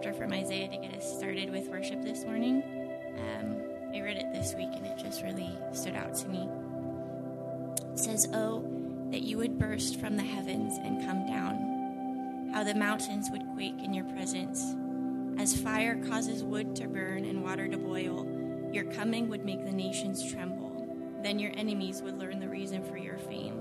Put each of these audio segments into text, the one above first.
chapter from Isaiah to get us started with worship this morning. Um, I read it this week and it just really stood out to me. It says, Oh, that you would burst from the heavens and come down, how the mountains would quake in your presence. As fire causes wood to burn and water to boil, your coming would make the nations tremble. Then your enemies would learn the reason for your fame.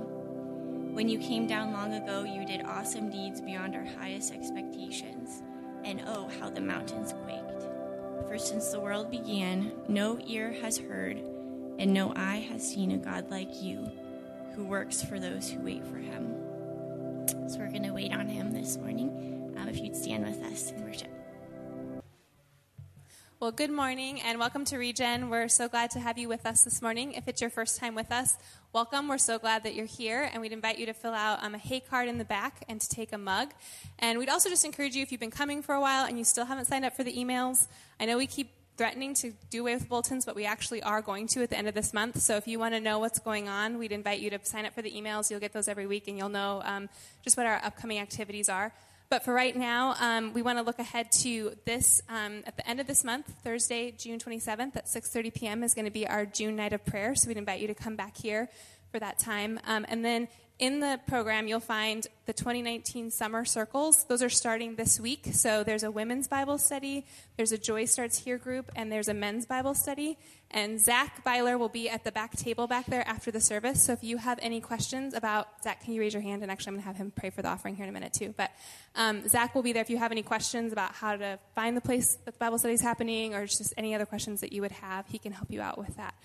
When you came down long ago, you did awesome deeds beyond our highest expectations. And oh, how the mountains quaked. For since the world began, no ear has heard, and no eye has seen a God like you, who works for those who wait for him. So we're going to wait on him this morning. Um, if you'd stand with us in worship. Well, good morning and welcome to Regen. We're so glad to have you with us this morning. If it's your first time with us, welcome. We're so glad that you're here, and we'd invite you to fill out um, a Hey card in the back and to take a mug. And we'd also just encourage you if you've been coming for a while and you still haven't signed up for the emails. I know we keep threatening to do away with bulletins, but we actually are going to at the end of this month. So if you want to know what's going on, we'd invite you to sign up for the emails. You'll get those every week, and you'll know um, just what our upcoming activities are. But for right now, um, we want to look ahead to this um, at the end of this month, Thursday, June 27th at 6:30 p.m. is going to be our June night of prayer. So we'd invite you to come back here for that time. Um, and then in the program, you'll find the 2019 summer circles. Those are starting this week. So there's a women's Bible study, there's a Joy Starts Here group, and there's a men's Bible study. And Zach Byler will be at the back table back there after the service. So if you have any questions about Zach, can you raise your hand? And actually, I'm going to have him pray for the offering here in a minute too. But um, Zach will be there if you have any questions about how to find the place that the Bible study is happening, or just any other questions that you would have. He can help you out with that.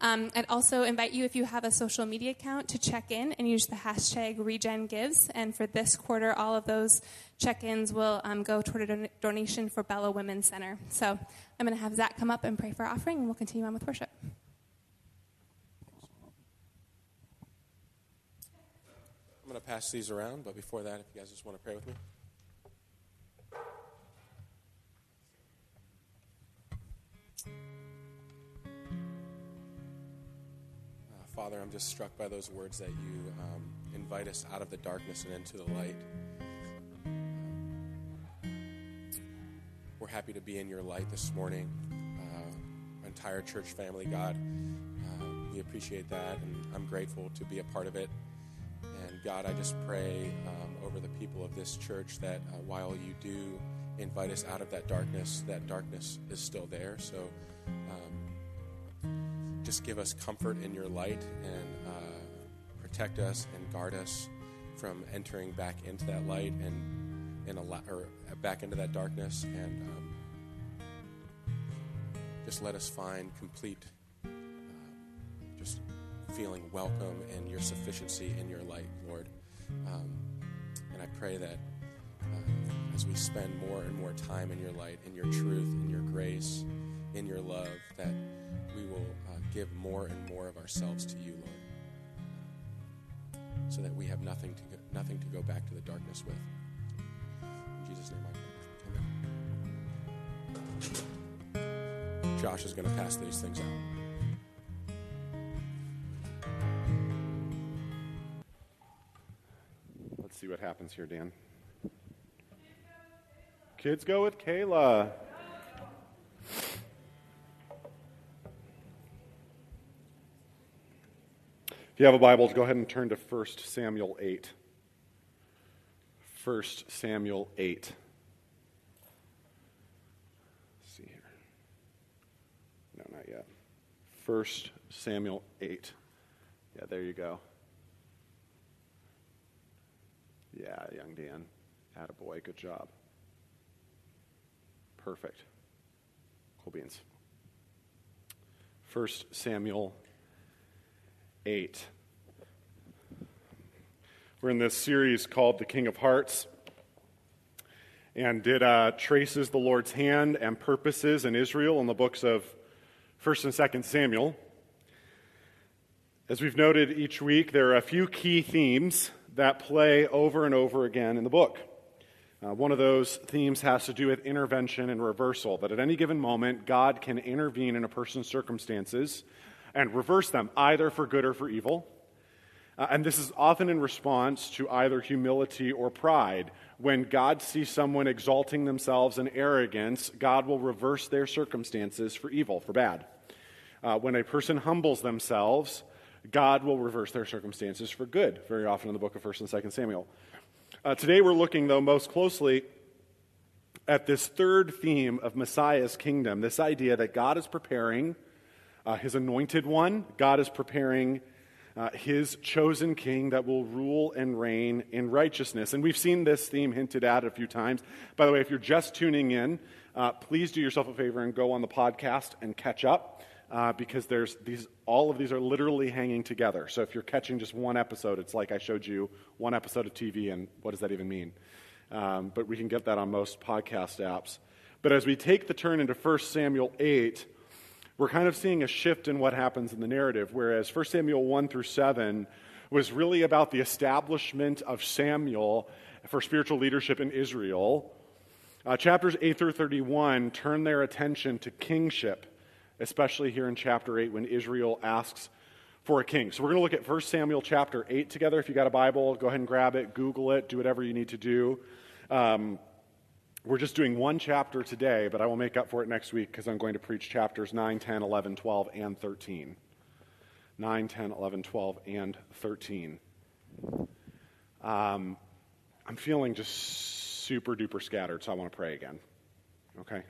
Um, I'd also invite you, if you have a social media account, to check in and use the hashtag RegenGives. And for this quarter, all of those check ins will um, go toward a don- donation for Bella Women's Center. So I'm going to have Zach come up and pray for our offering, and we'll continue on with worship. I'm going to pass these around, but before that, if you guys just want to pray with me. Father, I'm just struck by those words that you um, invite us out of the darkness and into the light. We're happy to be in your light this morning. Uh, entire church family, God, uh, we appreciate that, and I'm grateful to be a part of it. And God, I just pray um, over the people of this church that uh, while you do invite us out of that darkness, that darkness is still there. So just give us comfort in your light and uh, protect us and guard us from entering back into that light and in a la- or back into that darkness and um, just let us find complete uh, just feeling welcome in your sufficiency in your light lord. Um, and i pray that uh, as we spend more and more time in your light in your truth in your grace in your love that we will uh, give more and more of ourselves to you, Lord, so that we have nothing to go, nothing to go back to the darkness with. In Jesus' name, I pray. Amen. Josh is going to pass these things out. Let's see what happens here, Dan. Kids go with Kayla. If you have a Bible, go ahead and turn to 1 Samuel 8. 1 Samuel 8. Let's see here. No, not yet. 1 Samuel 8. Yeah, there you go. Yeah, young Dan. Attaboy, good job. Perfect. Cool beans. 1 Samuel 8. We're in this series called The King of Hearts. And it uh, traces the Lord's hand and purposes in Israel in the books of 1st and 2nd Samuel. As we've noted each week, there are a few key themes that play over and over again in the book. Uh, one of those themes has to do with intervention and reversal, that at any given moment, God can intervene in a person's circumstances and reverse them, either for good or for evil. Uh, and this is often in response to either humility or pride. When God sees someone exalting themselves in arrogance, God will reverse their circumstances for evil, for bad. Uh, when a person humbles themselves, God will reverse their circumstances for good, very often in the book of 1st and 2nd Samuel. Uh, today we're looking, though, most closely at this third theme of Messiah's kingdom this idea that God is preparing uh, his anointed one, God is preparing uh, his chosen king that will rule and reign in righteousness. And we've seen this theme hinted at a few times. By the way, if you're just tuning in, uh, please do yourself a favor and go on the podcast and catch up. Uh, because there's these, all of these are literally hanging together. So if you're catching just one episode, it's like I showed you one episode of TV, and what does that even mean? Um, but we can get that on most podcast apps. But as we take the turn into 1 Samuel 8, we're kind of seeing a shift in what happens in the narrative, whereas 1 Samuel 1 through 7 was really about the establishment of Samuel for spiritual leadership in Israel. Uh, chapters 8 through 31 turn their attention to kingship, especially here in chapter 8 when Israel asks for a king. So we're going to look at 1 Samuel chapter 8 together. If you got a Bible, go ahead and grab it, Google it, do whatever you need to do. Um, we're just doing one chapter today, but I will make up for it next week because I'm going to preach chapters 9, 10, 11, 12, and 13. 9, 10, 11, 12, and 13. Um, I'm feeling just super duper scattered, so I want to pray again. Okay?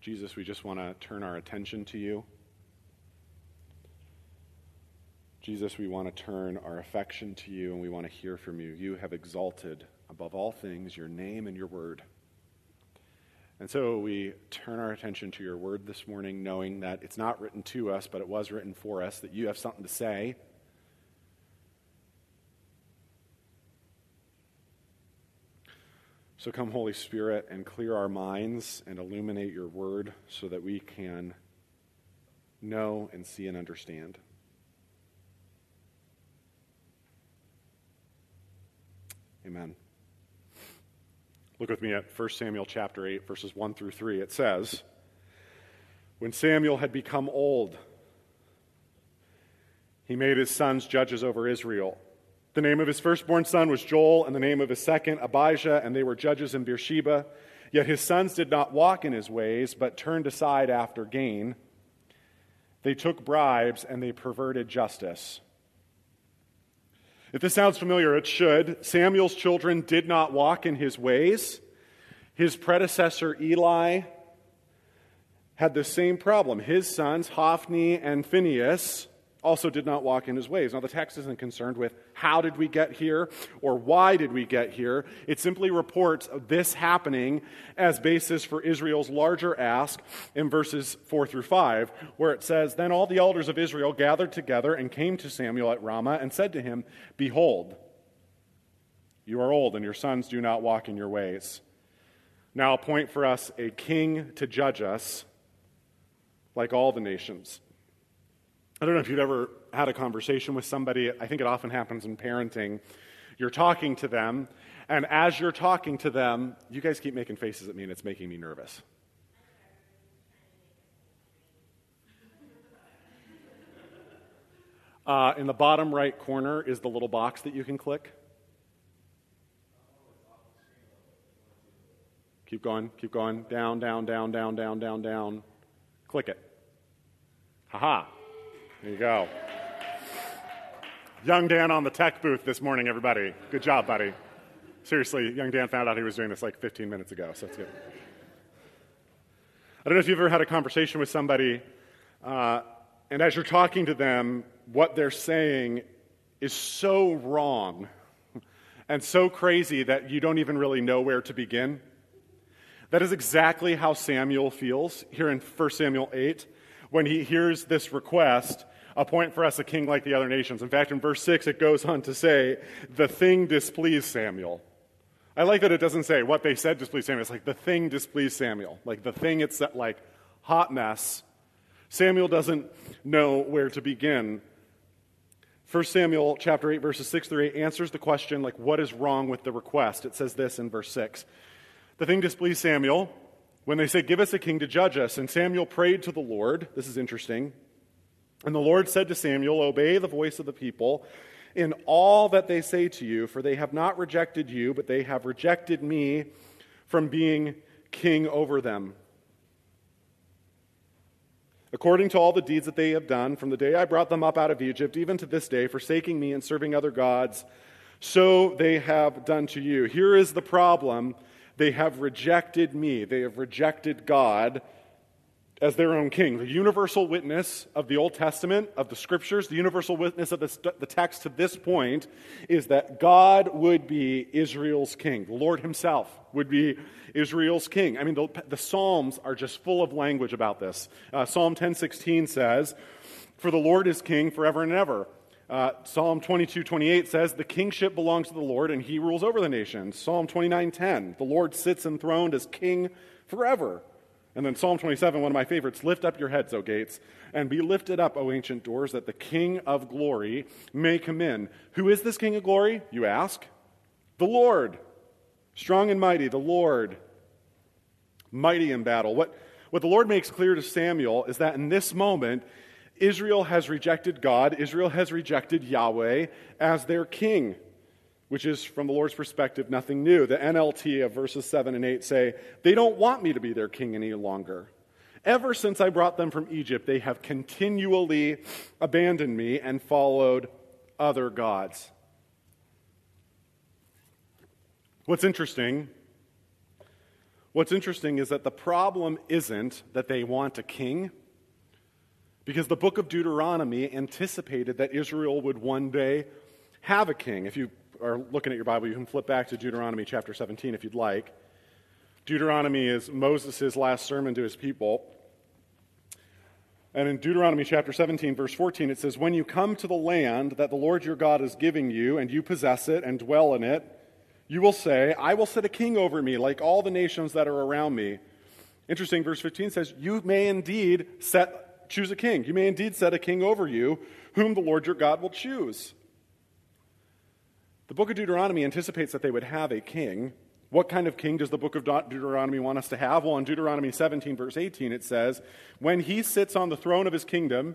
Jesus, we just want to turn our attention to you. Jesus, we want to turn our affection to you and we want to hear from you. You have exalted above all things your name and your word. And so we turn our attention to your word this morning, knowing that it's not written to us, but it was written for us, that you have something to say. So come, Holy Spirit, and clear our minds and illuminate your word so that we can know and see and understand. Amen. Look with me at 1 Samuel chapter 8, verses 1 through 3. It says, When Samuel had become old, he made his sons judges over Israel. The name of his firstborn son was Joel, and the name of his second, Abijah, and they were judges in Beersheba. Yet his sons did not walk in his ways, but turned aside after gain. They took bribes, and they perverted justice. If this sounds familiar, it should. Samuel's children did not walk in his ways. His predecessor, Eli, had the same problem. His sons, Hophni and Phinehas, also did not walk in his ways. Now, the text isn't concerned with how did we get here or why did we get here. It simply reports this happening as basis for Israel's larger ask in verses 4 through 5, where it says, Then all the elders of Israel gathered together and came to Samuel at Ramah and said to him, Behold, you are old and your sons do not walk in your ways. Now appoint for us a king to judge us like all the nations. I don't know if you've ever had a conversation with somebody. I think it often happens in parenting. You're talking to them, and as you're talking to them, you guys keep making faces at me, and it's making me nervous. Uh, in the bottom right corner is the little box that you can click. Keep going, keep going. Down, down, down, down, down, down, down. Click it. Haha. There you go. Young Dan on the tech booth this morning, everybody. Good job, buddy. Seriously, young Dan found out he was doing this like 15 minutes ago, so that's good. I don't know if you've ever had a conversation with somebody, uh, and as you're talking to them, what they're saying is so wrong and so crazy that you don't even really know where to begin. That is exactly how Samuel feels here in 1 Samuel 8 when he hears this request appoint for us a king like the other nations. In fact, in verse 6, it goes on to say, the thing displeased Samuel. I like that it doesn't say what they said displeased Samuel. It's like the thing displeased Samuel. Like the thing, it's that like hot mess. Samuel doesn't know where to begin. 1 Samuel chapter 8 verses 6 through 8 answers the question like what is wrong with the request. It says this in verse 6. The thing displeased Samuel when they said give us a king to judge us and Samuel prayed to the Lord. This is interesting. And the Lord said to Samuel, obey the voice of the people in all that they say to you for they have not rejected you but they have rejected me from being king over them according to all the deeds that they have done from the day I brought them up out of Egypt, even to this day, forsaking me and serving other gods, so they have done to you. Here is the problem they have rejected me, they have rejected God as their own king. The universal witness of the Old Testament, of the scriptures, the universal witness of the, the text to this point is that God would be Israel's king. The Lord himself would be Israel's king. I mean, the, the Psalms are just full of language about this. Uh, Psalm 10:16 says, "For the Lord is king forever and ever." Uh, Psalm 22, 28 says, The kingship belongs to the Lord, and he rules over the nations. Psalm 29, 10, The Lord sits enthroned as king forever. And then Psalm 27, one of my favorites Lift up your heads, O gates, and be lifted up, O ancient doors, that the King of glory may come in. Who is this King of glory, you ask? The Lord, strong and mighty, the Lord, mighty in battle. What, what the Lord makes clear to Samuel is that in this moment, Israel has rejected God, Israel has rejected Yahweh as their king which is, from the Lord's perspective, nothing new. The NLT of verses 7 and 8 say, They don't want me to be their king any longer. Ever since I brought them from Egypt, they have continually abandoned me and followed other gods. What's interesting, what's interesting is that the problem isn't that they want a king, because the book of Deuteronomy anticipated that Israel would one day have a king. If you are looking at your Bible, you can flip back to Deuteronomy chapter 17 if you'd like. Deuteronomy is Moses' last sermon to his people. And in Deuteronomy chapter 17, verse 14, it says, When you come to the land that the Lord your God is giving you, and you possess it and dwell in it, you will say, I will set a king over me, like all the nations that are around me. Interesting, verse 15 says, You may indeed set, choose a king. You may indeed set a king over you, whom the Lord your God will choose. The book of Deuteronomy anticipates that they would have a king. What kind of king does the book of Deuteronomy want us to have? Well, in Deuteronomy 17, verse 18, it says, When he sits on the throne of his kingdom,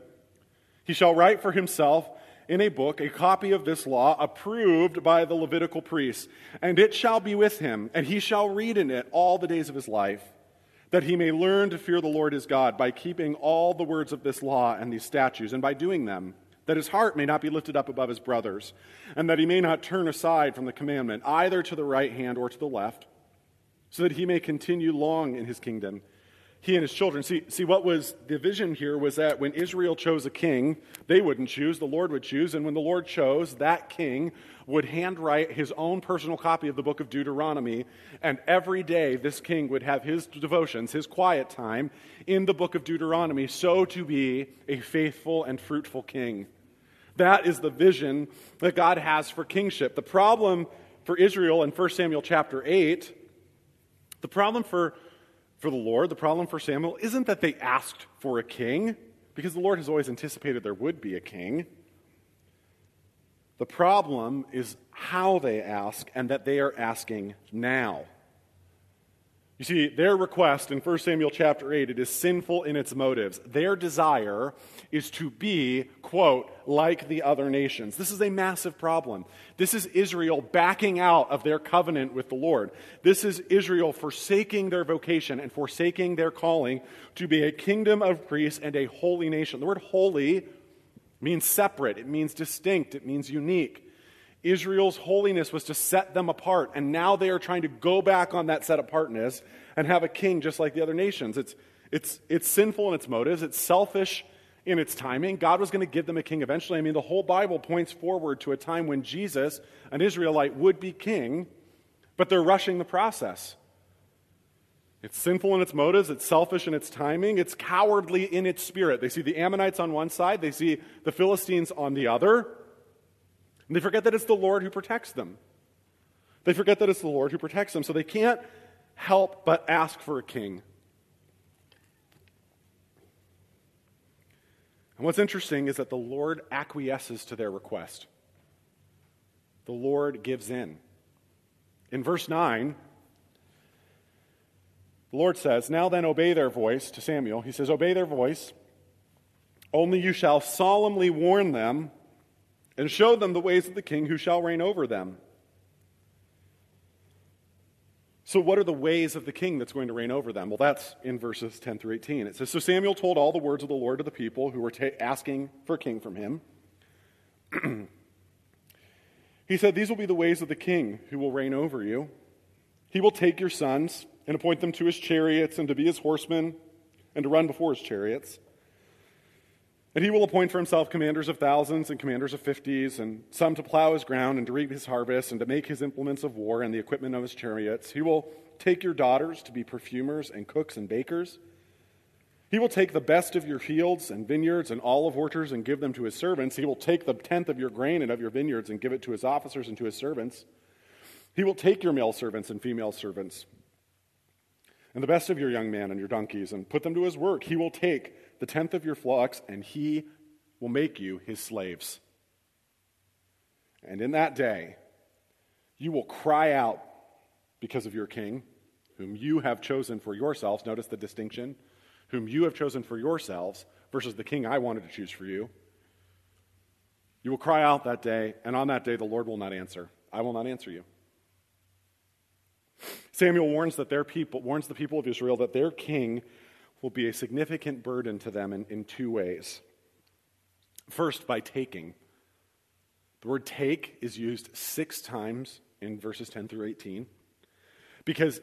he shall write for himself in a book a copy of this law approved by the Levitical priests, and it shall be with him, and he shall read in it all the days of his life, that he may learn to fear the Lord his God by keeping all the words of this law and these statutes, and by doing them that his heart may not be lifted up above his brothers, and that he may not turn aside from the commandment, either to the right hand or to the left, so that he may continue long in his kingdom, he and his children. See, see, what was the vision here was that when Israel chose a king, they wouldn't choose, the Lord would choose, and when the Lord chose, that king would handwrite his own personal copy of the book of Deuteronomy, and every day this king would have his devotions, his quiet time in the book of Deuteronomy, so to be a faithful and fruitful king. That is the vision that God has for kingship. The problem for Israel in 1 Samuel chapter 8, the problem for, for the Lord, the problem for Samuel, isn't that they asked for a king, because the Lord has always anticipated there would be a king. The problem is how they ask and that they are asking now. You see, their request in 1 Samuel chapter 8, it is sinful in its motives. Their desire is to be, quote, like the other nations. This is a massive problem. This is Israel backing out of their covenant with the Lord. This is Israel forsaking their vocation and forsaking their calling to be a kingdom of priests and a holy nation. The word holy means separate, it means distinct, it means unique. Israel's holiness was to set them apart, and now they are trying to go back on that set apartness and have a king just like the other nations. It's, it's, it's sinful in its motives, it's selfish in its timing. God was going to give them a king eventually. I mean, the whole Bible points forward to a time when Jesus, an Israelite, would be king, but they're rushing the process. It's sinful in its motives, it's selfish in its timing, it's cowardly in its spirit. They see the Ammonites on one side, they see the Philistines on the other. And they forget that it's the Lord who protects them. They forget that it's the Lord who protects them, so they can't help but ask for a king. And what's interesting is that the Lord acquiesces to their request. The Lord gives in. In verse 9, the Lord says, Now then, obey their voice to Samuel. He says, Obey their voice. Only you shall solemnly warn them and show them the ways of the king who shall reign over them. So, what are the ways of the king that's going to reign over them? Well, that's in verses 10 through 18. It says So Samuel told all the words of the Lord to the people who were ta- asking for a king from him. he said, These will be the ways of the king who will reign over you. He will take your sons and appoint them to his chariots and to be his horsemen and to run before his chariots. And he will appoint for himself commanders of thousands and commanders of fifties, and some to plow his ground and to reap his harvest and to make his implements of war and the equipment of his chariots. He will take your daughters to be perfumers and cooks and bakers. He will take the best of your fields and vineyards and olive orchards and give them to his servants. He will take the tenth of your grain and of your vineyards and give it to his officers and to his servants. He will take your male servants and female servants and the best of your young men and your donkeys and put them to his work. He will take the tenth of your flocks, and he will make you his slaves. And in that day, you will cry out because of your king, whom you have chosen for yourselves. Notice the distinction. Whom you have chosen for yourselves versus the king I wanted to choose for you. You will cry out that day, and on that day the Lord will not answer. I will not answer you. Samuel warns that their people warns the people of Israel that their king will be a significant burden to them in, in two ways. First, by taking. The word take is used six times in verses 10 through 18 because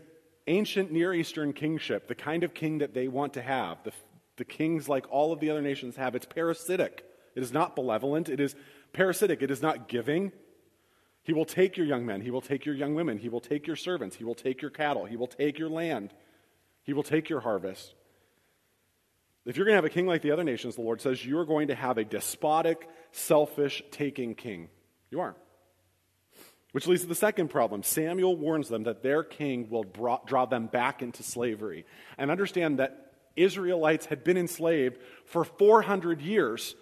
ancient Near Eastern kingship, the kind of king that they want to have, the, the kings like all of the other nations have, it's parasitic. It is not benevolent. It is parasitic. It is not giving. He will take your young men. He will take your young women. He will take your servants. He will take your cattle. He will take your land. He will take your harvest. If you're going to have a king like the other nations, the Lord says, you are going to have a despotic, selfish, taking king. You are. Which leads to the second problem. Samuel warns them that their king will draw them back into slavery. And understand that Israelites had been enslaved for 400 years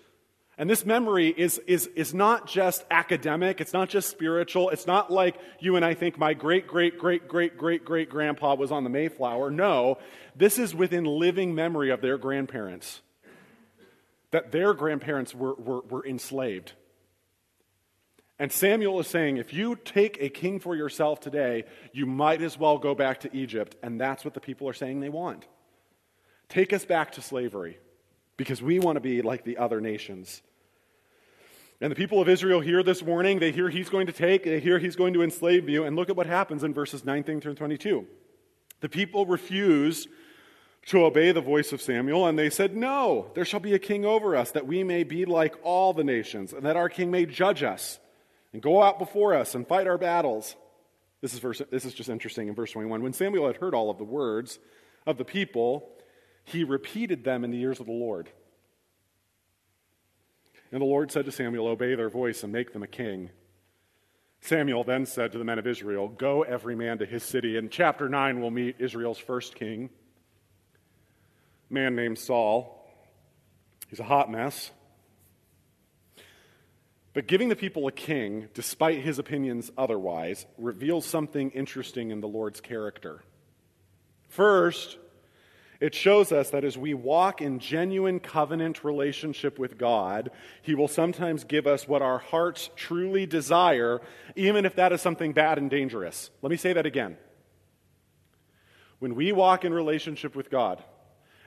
and this memory is, is, is not just academic, it's not just spiritual, it's not like you and I think my great, great, great, great, great, great grandpa was on the Mayflower. No, this is within living memory of their grandparents. That their grandparents were, were, were enslaved. And Samuel is saying, if you take a king for yourself today, you might as well go back to Egypt. And that's what the people are saying they want. Take us back to slavery because we want to be like the other nations. And the people of Israel hear this warning. They hear he's going to take, they hear he's going to enslave you. And look at what happens in verses 19 through 22. The people refuse to obey the voice of Samuel, and they said, No, there shall be a king over us, that we may be like all the nations, and that our king may judge us, and go out before us, and fight our battles. This is, verse, this is just interesting in verse 21. When Samuel had heard all of the words of the people, he repeated them in the ears of the Lord. And the Lord said to Samuel, Obey their voice and make them a king. Samuel then said to the men of Israel, Go every man to his city. In chapter 9, we'll meet Israel's first king, a man named Saul. He's a hot mess. But giving the people a king, despite his opinions otherwise, reveals something interesting in the Lord's character. First, it shows us that as we walk in genuine covenant relationship with God, He will sometimes give us what our hearts truly desire, even if that is something bad and dangerous. Let me say that again. When we walk in relationship with God,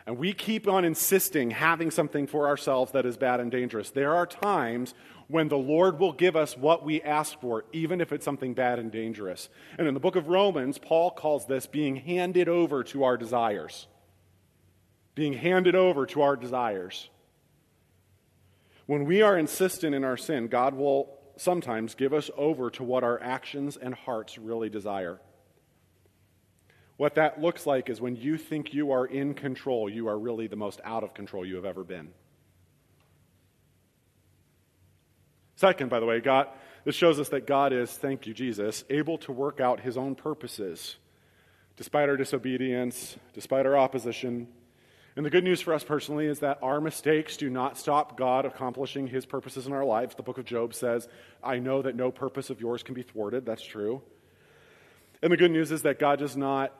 and we keep on insisting having something for ourselves that is bad and dangerous, there are times when the Lord will give us what we ask for, even if it's something bad and dangerous. And in the book of Romans, Paul calls this being handed over to our desires being handed over to our desires. When we are insistent in our sin, God will sometimes give us over to what our actions and hearts really desire. What that looks like is when you think you are in control, you are really the most out of control you have ever been. Second, by the way, God, this shows us that God is, thank you, Jesus, able to work out his own purposes despite our disobedience, despite our opposition, And the good news for us personally is that our mistakes do not stop God accomplishing his purposes in our lives. The book of Job says, I know that no purpose of yours can be thwarted. That's true. And the good news is that God does not,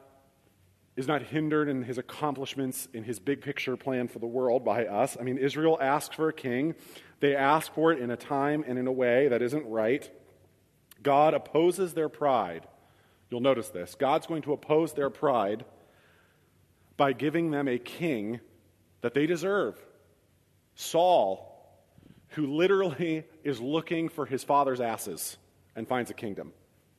is not hindered in his accomplishments in his big picture plan for the world by us. I mean, Israel asked for a king, they ask for it in a time and in a way that isn't right. God opposes their pride. You'll notice this. God's going to oppose their pride by giving them a king that they deserve Saul, who literally is looking for his father's asses and finds a kingdom.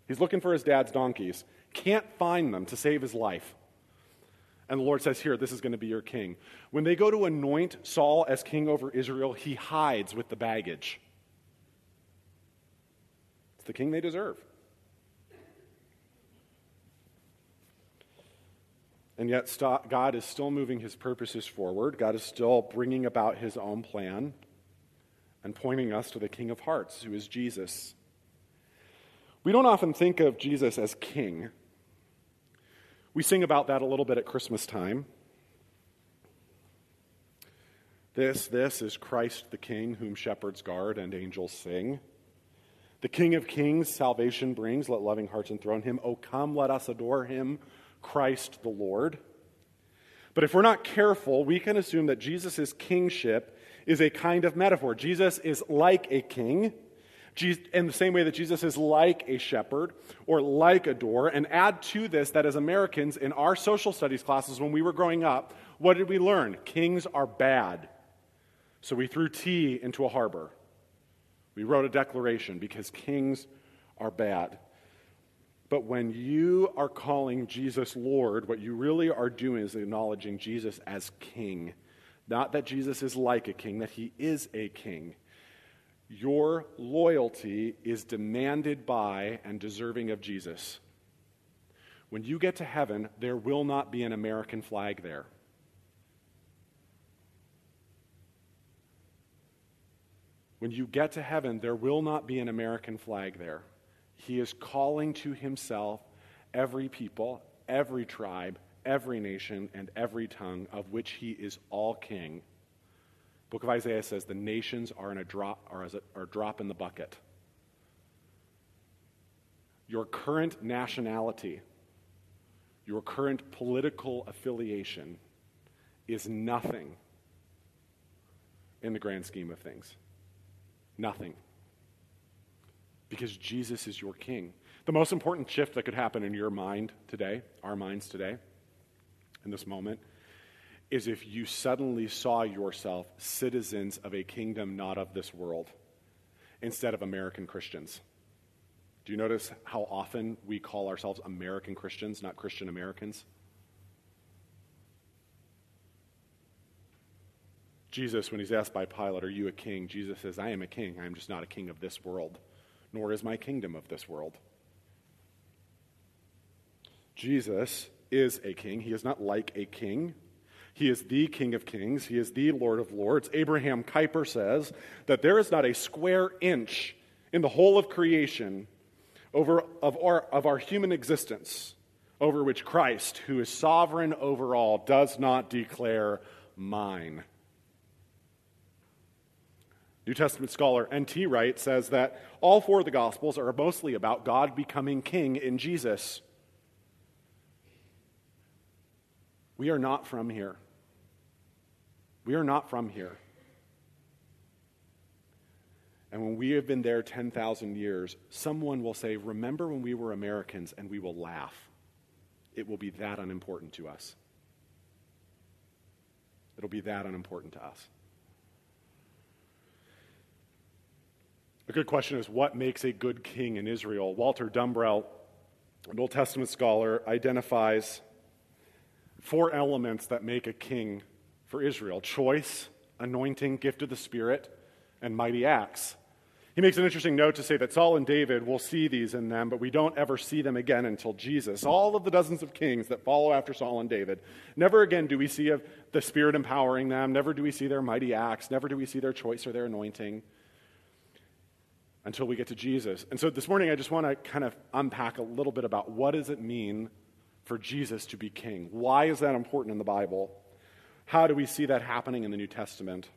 He's looking for his dad's donkeys, can't find them to save his life. And the Lord says, Here, this is going to be your king. When they go to anoint Saul as king over Israel, he hides with the baggage. It's the king they deserve. And yet, God is still moving his purposes forward. God is still bringing about his own plan and pointing us to the King of Hearts, who is Jesus. We don't often think of Jesus as king. We sing about that a little bit at Christmas time. This, this is Christ the King, whom shepherds guard and angels sing. The King of kings salvation brings, let loving hearts enthrone him. Oh, come, let us adore him. Christ the Lord. But if we're not careful, we can assume that Jesus' kingship is a kind of metaphor. Jesus is like a king, in the same way that Jesus is like a shepherd or like a door. And add to this that as Americans, in our social studies classes when we were growing up, what did we learn? Kings are bad. So we threw tea into a harbor. We wrote a declaration because kings are bad. But when you are calling Jesus Lord, what you really are doing is acknowledging Jesus as king. Not that Jesus is like a king, that he is a king. Your loyalty is demanded by and deserving of Jesus. When you get to heaven, there will not be an American flag there. When you get to heaven, there will not be an American flag there. He is calling to himself every people, every tribe, every nation, and every tongue of which he is all king. Book of Isaiah says the nations are, in a drop, are, as a, are drop in the bucket. Your current nationality, your current political affiliation is nothing in the grand scheme of things. Nothing because Jesus is your king. The most important shift that could happen in your mind today, our minds today, in this moment, is if you suddenly saw yourself citizens of a kingdom not of this world instead of American Christians. Do you notice how often we call ourselves American Christians, not Christian Americans? Jesus, when he's asked by Pilate, Are you a king? Jesus says, I am a king. I am just not a king of this world nor is my kingdom of this world. Jesus is a king. He is not like a king. He is the King of Kings. He is the Lord of Lords. Abraham Kuyper says that there is not a square inch in the whole of creation over, of, our, of our human existence over which Christ, who is sovereign over all, does not declare mine. New Testament scholar N.T. Wright says that all four of the Gospels are mostly about God becoming king in Jesus. We are not from here. We are not from here. And when we have been there 10,000 years, someone will say, Remember when we were Americans, and we will laugh. It will be that unimportant to us. It'll be that unimportant to us. Good question is what makes a good king in Israel? Walter Dumbrell, an Old Testament scholar, identifies four elements that make a king for Israel choice, anointing, gift of the Spirit, and mighty acts. He makes an interesting note to say that Saul and David will see these in them, but we don't ever see them again until Jesus. All of the dozens of kings that follow after Saul and David, never again do we see of the Spirit empowering them, never do we see their mighty acts, never do we see their choice or their anointing until we get to Jesus. And so this morning, I just want to kind of unpack a little bit about what does it mean for Jesus to be king? Why is that important in the Bible? How do we see that happening in the New Testament?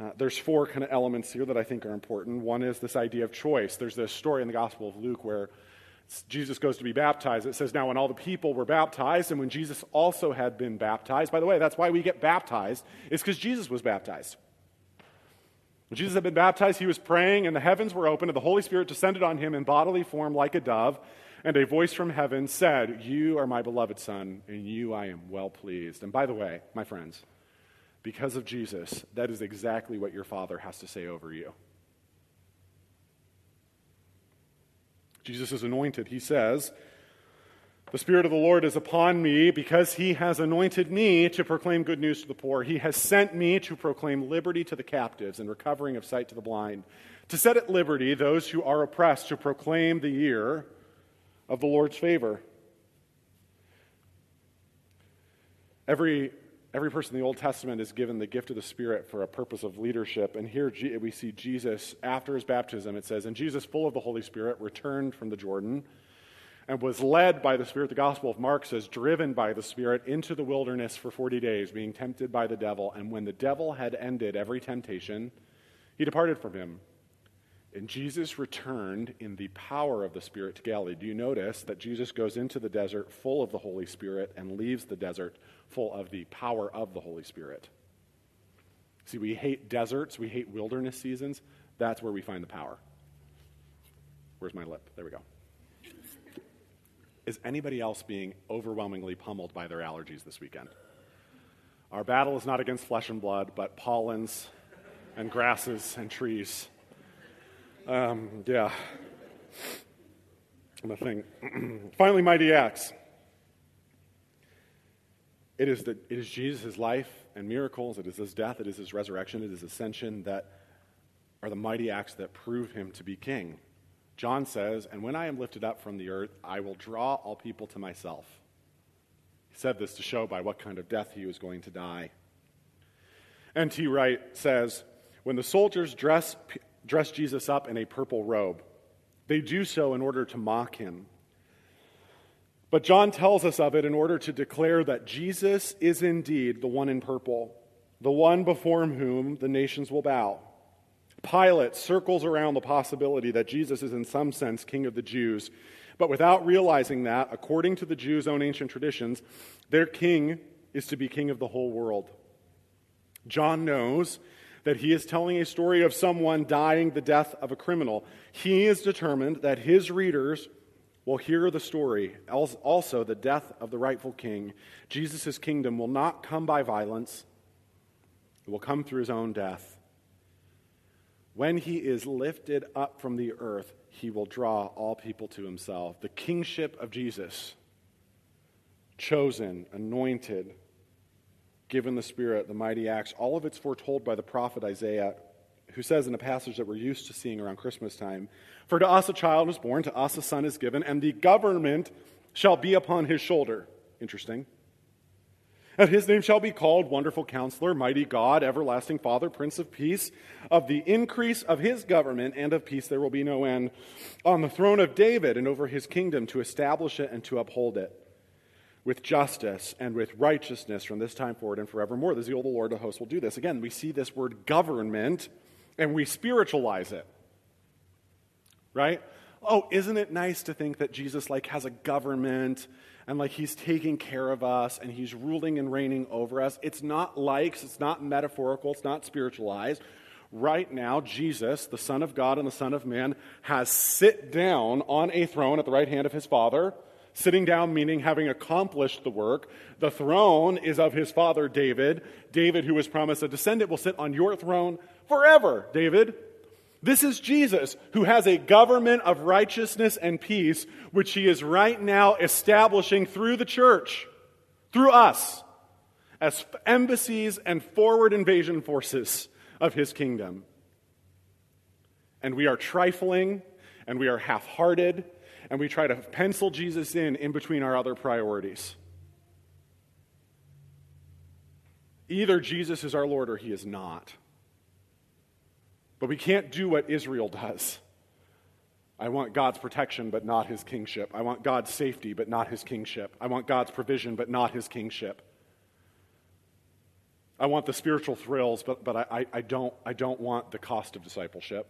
Uh, there's four kind of elements here that I think are important. One is this idea of choice. There's this story in the Gospel of Luke where Jesus goes to be baptized. It says, Now, when all the people were baptized, and when Jesus also had been baptized, by the way, that's why we get baptized, is because Jesus was baptized. When Jesus had been baptized, he was praying, and the heavens were opened, and the Holy Spirit descended on him in bodily form like a dove. And a voice from heaven said, You are my beloved Son, and you I am well pleased. And by the way, my friends, because of Jesus, that is exactly what your Father has to say over you. Jesus is anointed. He says, The Spirit of the Lord is upon me because he has anointed me to proclaim good news to the poor. He has sent me to proclaim liberty to the captives and recovering of sight to the blind, to set at liberty those who are oppressed, to proclaim the year of the Lord's favor. Every Every person in the Old Testament is given the gift of the Spirit for a purpose of leadership. And here we see Jesus, after his baptism, it says, And Jesus, full of the Holy Spirit, returned from the Jordan and was led by the Spirit. The Gospel of Mark says, driven by the Spirit into the wilderness for 40 days, being tempted by the devil. And when the devil had ended every temptation, he departed from him. And Jesus returned in the power of the Spirit to Galilee. Do you notice that Jesus goes into the desert full of the Holy Spirit and leaves the desert full of the power of the Holy Spirit? See, we hate deserts, we hate wilderness seasons. That's where we find the power. Where's my lip? There we go. Is anybody else being overwhelmingly pummeled by their allergies this weekend? Our battle is not against flesh and blood, but pollens and grasses and trees. Um, yeah. The thing. Finally, mighty acts. It is, the, it is Jesus' life and miracles, it is his death, it is his resurrection, it is his ascension that are the mighty acts that prove him to be king. John says, And when I am lifted up from the earth, I will draw all people to myself. He said this to show by what kind of death he was going to die. N.T. Wright says, When the soldiers dress dress Jesus up in a purple robe. They do so in order to mock him. But John tells us of it in order to declare that Jesus is indeed the one in purple, the one before whom the nations will bow. Pilate circles around the possibility that Jesus is, in some sense, king of the Jews, but without realizing that, according to the Jews' own ancient traditions, their king is to be king of the whole world. John knows that he is telling a story of someone dying the death of a criminal. He is determined that his readers will hear the story, also the death of the rightful king. Jesus' kingdom will not come by violence, it will come through his own death. When he is lifted up from the earth, he will draw all people to himself. The kingship of Jesus, chosen, anointed, given the Spirit, the mighty acts, all of it's foretold by the prophet Isaiah, who says in a passage that we're used to seeing around Christmas time For to us a child is born, to us a son is given, and the government shall be upon his shoulder. Interesting. And his name shall be called Wonderful Counselor, Mighty God, Everlasting Father, Prince of Peace. Of the increase of his government and of peace there will be no end on the throne of David and over his kingdom to establish it and to uphold it with justice and with righteousness from this time forward and forevermore. The zeal of the Lord of hosts will do this. Again, we see this word government and we spiritualize it. Right? Oh, isn't it nice to think that Jesus like has a government and like he's taking care of us and he's ruling and reigning over us? It's not likes, it's not metaphorical, it's not spiritualized. Right now, Jesus, the Son of God and the Son of Man, has sit down on a throne at the right hand of his Father Sitting down meaning having accomplished the work. The throne is of his father David. David, who was promised a descendant, will sit on your throne forever, David. This is Jesus, who has a government of righteousness and peace, which he is right now establishing through the church, through us, as embassies and forward invasion forces of his kingdom. And we are trifling, and we are half hearted, and we try to pencil Jesus in in between our other priorities. Either Jesus is our Lord or he is not. But we can't do what Israel does. I want God's protection, but not his kingship. I want God's safety, but not his kingship. I want God's provision, but not his kingship. I want the spiritual thrills, but, but I, I, don't, I don't want the cost of discipleship.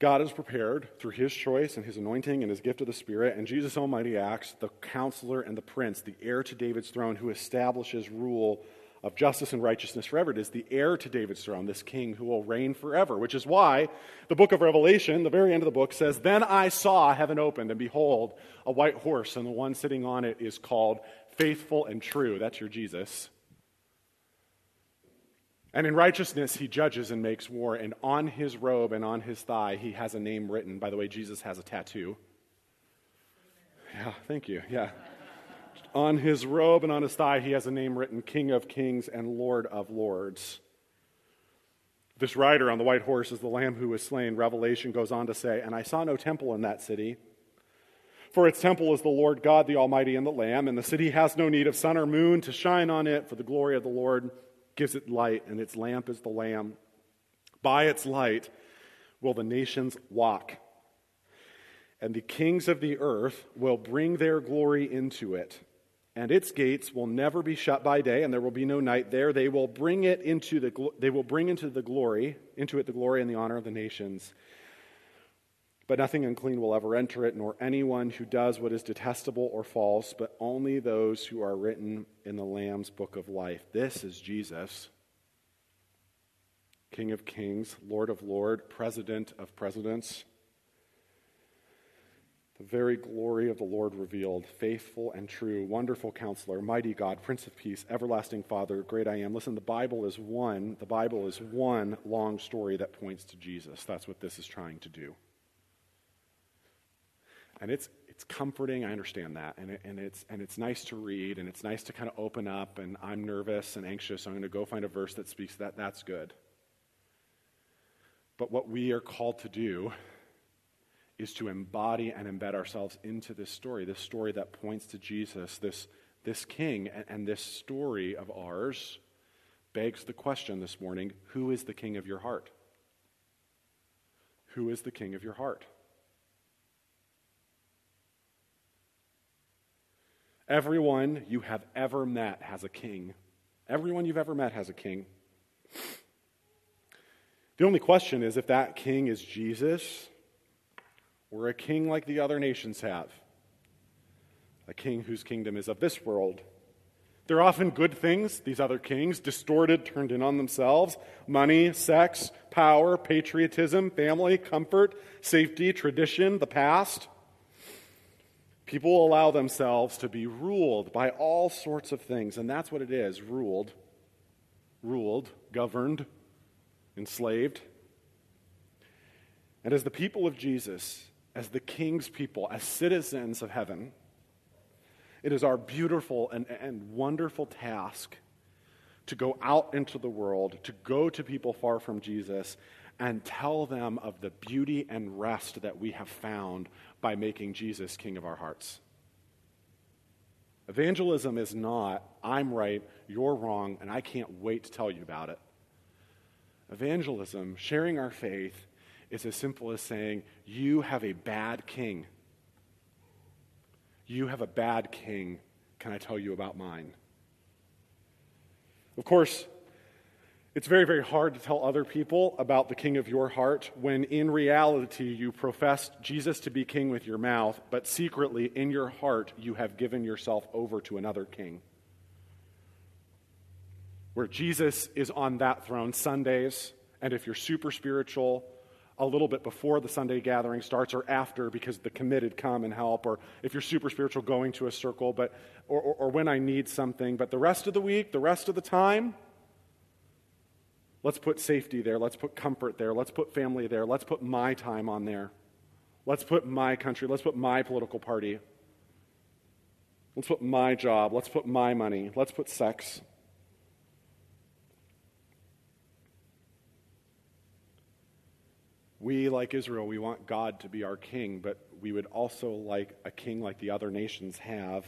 God is prepared through his choice and his anointing and his gift of the Spirit, and Jesus Almighty acts the counselor and the prince, the heir to David's throne, who establishes rule of justice and righteousness forever. It is the heir to David's throne, this king who will reign forever, which is why the book of Revelation, the very end of the book, says, Then I saw heaven opened, and behold, a white horse, and the one sitting on it is called Faithful and True. That's your Jesus. And in righteousness, he judges and makes war. And on his robe and on his thigh, he has a name written. By the way, Jesus has a tattoo. Yeah, thank you. Yeah. On his robe and on his thigh, he has a name written King of Kings and Lord of Lords. This rider on the white horse is the Lamb who was slain. Revelation goes on to say, And I saw no temple in that city. For its temple is the Lord God, the Almighty, and the Lamb, and the city has no need of sun or moon to shine on it, for the glory of the Lord gives it light, and its lamp is the Lamb. By its light will the nations walk, and the kings of the earth will bring their glory into it. And its gates will never be shut by day and there will be no night there. They will bring it into the they will bring into the glory into it the glory and the honor of the nations but nothing unclean will ever enter it nor anyone who does what is detestable or false but only those who are written in the lamb's book of life this is jesus king of kings lord of lords president of presidents the very glory of the Lord revealed, faithful and true, wonderful counselor, mighty God, Prince of Peace, everlasting Father, great I am. Listen, the Bible is one, the Bible is one long story that points to Jesus. That's what this is trying to do. And it's it's comforting, I understand that. And, it, and, it's, and it's nice to read, and it's nice to kind of open up, and I'm nervous and anxious, so I'm going to go find a verse that speaks that. That's good. But what we are called to do is to embody and embed ourselves into this story, this story that points to Jesus, this, this king, and, and this story of ours begs the question this morning who is the king of your heart? Who is the king of your heart? Everyone you have ever met has a king. Everyone you've ever met has a king. The only question is if that king is Jesus or a king like the other nations have, a king whose kingdom is of this world. They're often good things, these other kings, distorted, turned in on themselves money, sex, power, patriotism, family, comfort, safety, tradition, the past. People allow themselves to be ruled by all sorts of things, and that's what it is ruled, ruled, governed, enslaved. And as the people of Jesus, as the king's people, as citizens of heaven, it is our beautiful and, and wonderful task to go out into the world, to go to people far from Jesus, and tell them of the beauty and rest that we have found by making Jesus king of our hearts. Evangelism is not, I'm right, you're wrong, and I can't wait to tell you about it. Evangelism, sharing our faith, is as simple as saying, You have a bad king. You have a bad king. Can I tell you about mine? Of course, it's very, very hard to tell other people about the king of your heart when in reality you profess Jesus to be king with your mouth, but secretly in your heart you have given yourself over to another king. Where Jesus is on that throne Sundays, and if you're super spiritual, a little bit before the Sunday gathering starts or after because the committed come and help, or if you're super spiritual, going to a circle, but, or, or, or when I need something. But the rest of the week, the rest of the time, let's put safety there. Let's put comfort there. Let's put family there. Let's put my time on there. Let's put my country. Let's put my political party. Let's put my job. Let's put my money. Let's put sex. We, like Israel, we want God to be our king, but we would also like a king like the other nations have.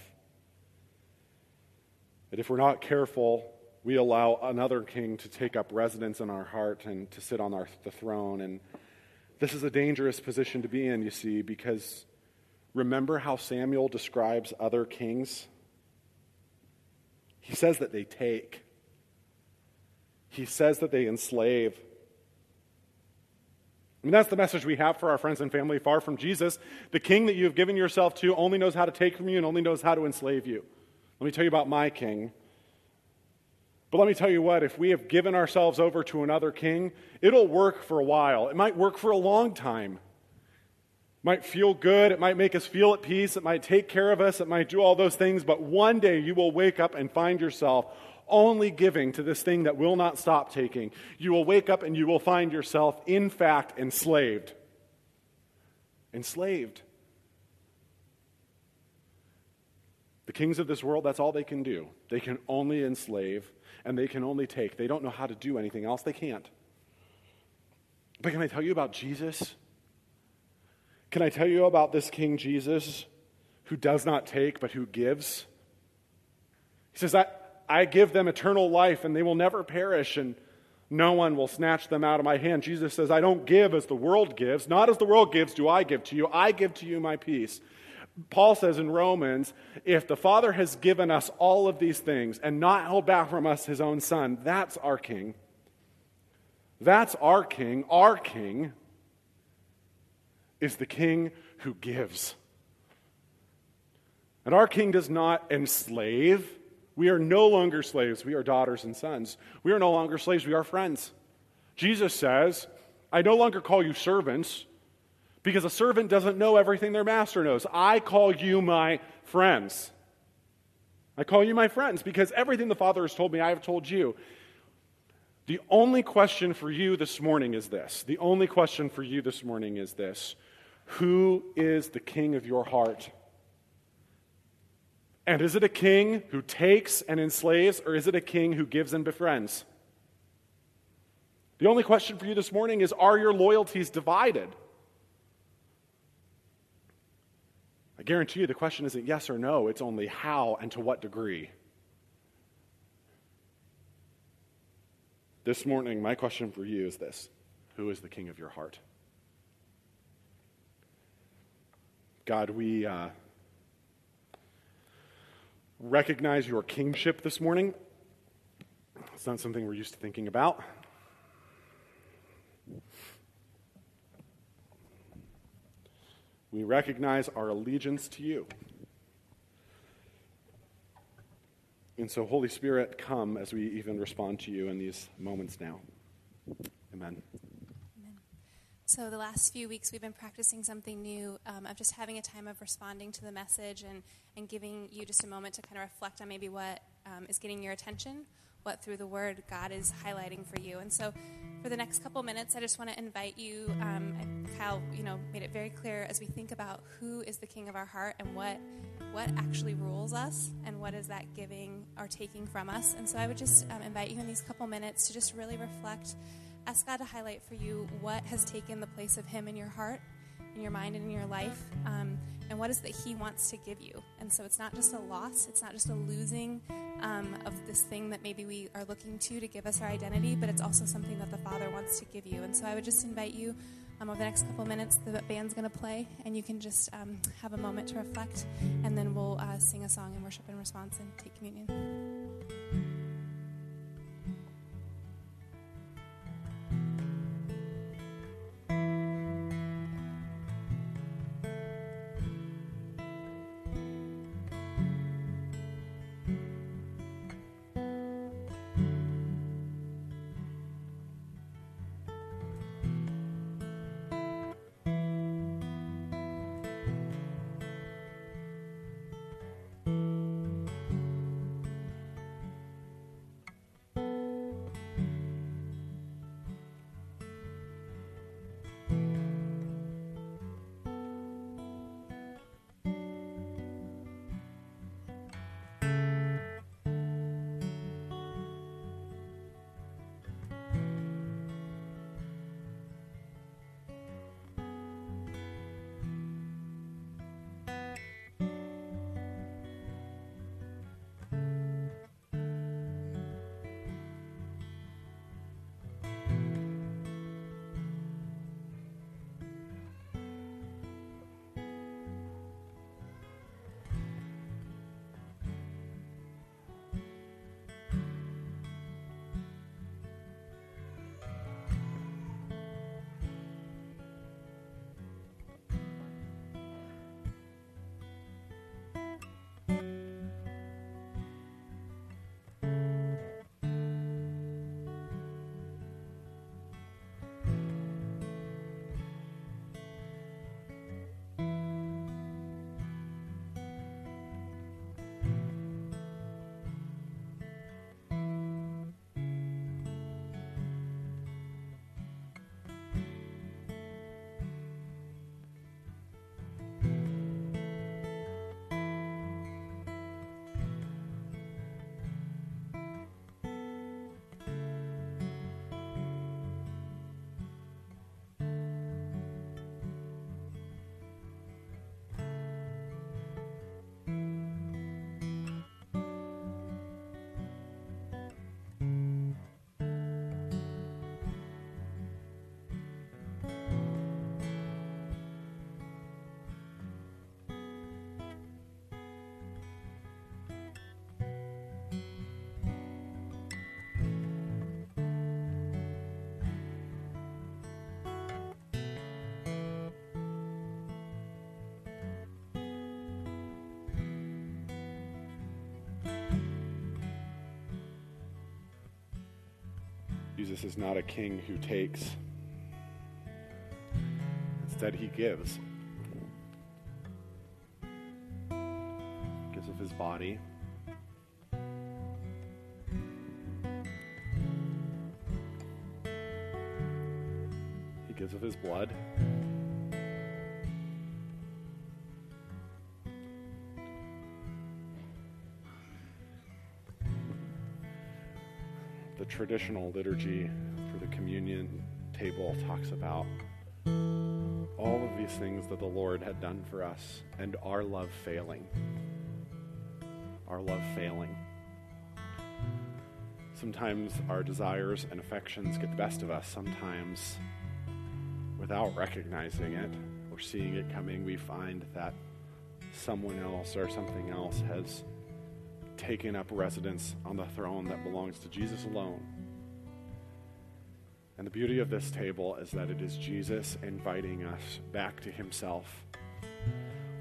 That if we're not careful, we allow another king to take up residence in our heart and to sit on our, the throne. And this is a dangerous position to be in, you see, because remember how Samuel describes other kings? He says that they take, he says that they enslave. I mean, that's the message we have for our friends and family far from Jesus. The king that you have given yourself to only knows how to take from you and only knows how to enslave you. Let me tell you about my king. But let me tell you what, if we have given ourselves over to another king, it'll work for a while. It might work for a long time. It might feel good. It might make us feel at peace. It might take care of us. It might do all those things. But one day you will wake up and find yourself only giving to this thing that will not stop taking. You will wake up and you will find yourself, in fact, enslaved. Enslaved. The kings of this world, that's all they can do. They can only enslave and they can only take. They don't know how to do anything else. They can't. But can I tell you about Jesus? Can I tell you about this King Jesus who does not take but who gives? He says, I, I give them eternal life and they will never perish and no one will snatch them out of my hand. Jesus says, I don't give as the world gives. Not as the world gives do I give to you. I give to you my peace. Paul says in Romans, if the Father has given us all of these things and not held back from us his own Son, that's our King. That's our King. Our King is the King who gives. And our King does not enslave. We are no longer slaves. We are daughters and sons. We are no longer slaves. We are friends. Jesus says, I no longer call you servants because a servant doesn't know everything their master knows. I call you my friends. I call you my friends because everything the Father has told me, I have told you. The only question for you this morning is this. The only question for you this morning is this Who is the king of your heart? And is it a king who takes and enslaves, or is it a king who gives and befriends? The only question for you this morning is Are your loyalties divided? I guarantee you the question isn't yes or no, it's only how and to what degree. This morning, my question for you is this Who is the king of your heart? God, we. Uh, recognize your kingship this morning. It's not something we're used to thinking about. We recognize our allegiance to you. And so, Holy Spirit, come as we even respond to you in these moments now. Amen. Amen. So, the last few weeks, we've been practicing something new um, of just having a time of responding to the message and, and giving you just a moment to kind of reflect on maybe what um, is getting your attention, what through the Word God is highlighting for you. And so, for the next couple minutes, I just want to invite you. Um, Kyle, you know, made it very clear as we think about who is the King of our heart and what what actually rules us and what is that giving or taking from us. And so, I would just um, invite you in these couple minutes to just really reflect ask God to highlight for you what has taken the place of Him in your heart, in your mind, and in your life, um, and what is that He wants to give you. And so it's not just a loss, it's not just a losing um, of this thing that maybe we are looking to to give us our identity, but it's also something that the Father wants to give you. And so I would just invite you. Um, over the next couple minutes, the band's going to play, and you can just um, have a moment to reflect, and then we'll uh, sing a song and worship in response and take communion. Jesus is not a king who takes, instead, he gives. Gives of his body. He gives of his blood. Traditional liturgy for the communion table talks about all of these things that the Lord had done for us and our love failing. Our love failing. Sometimes our desires and affections get the best of us. Sometimes, without recognizing it or seeing it coming, we find that someone else or something else has taken up residence on the throne that belongs to Jesus alone. And the beauty of this table is that it is Jesus inviting us back to himself,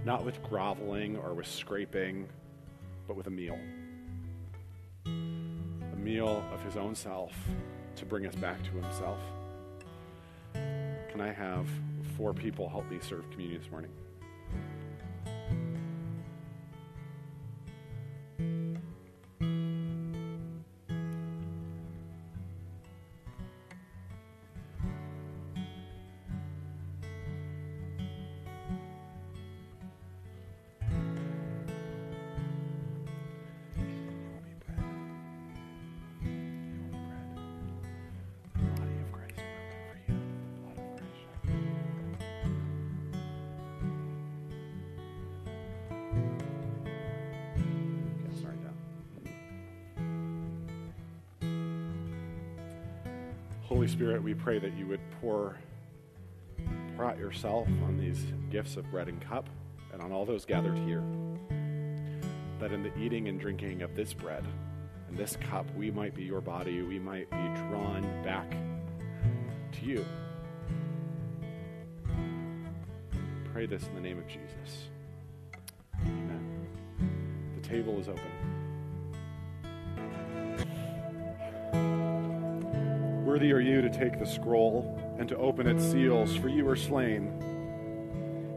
not with groveling or with scraping, but with a meal. A meal of his own self to bring us back to himself. Can I have four people help me serve communion this morning? Holy Spirit, we pray that you would pour, pour out yourself on these gifts of bread and cup and on all those gathered here. That in the eating and drinking of this bread and this cup, we might be your body, we might be drawn back to you. Pray this in the name of Jesus. Amen. The table is open. Worthy are you to take the scroll and to open its seals, for you were slain.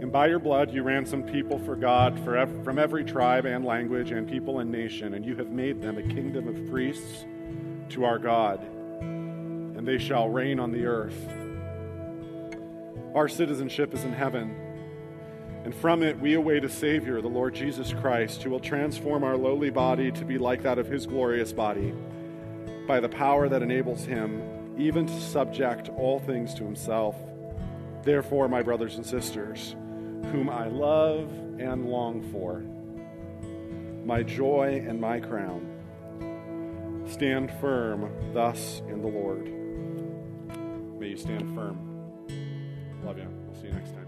And by your blood you ransomed people for God from every tribe and language and people and nation, and you have made them a kingdom of priests to our God, and they shall reign on the earth. Our citizenship is in heaven, and from it we await a Savior, the Lord Jesus Christ, who will transform our lowly body to be like that of his glorious body by the power that enables him even to subject all things to himself. Therefore, my brothers and sisters, whom I love and long for, my joy and my crown, stand firm thus in the Lord. May you stand firm. Love you. We'll see you next time.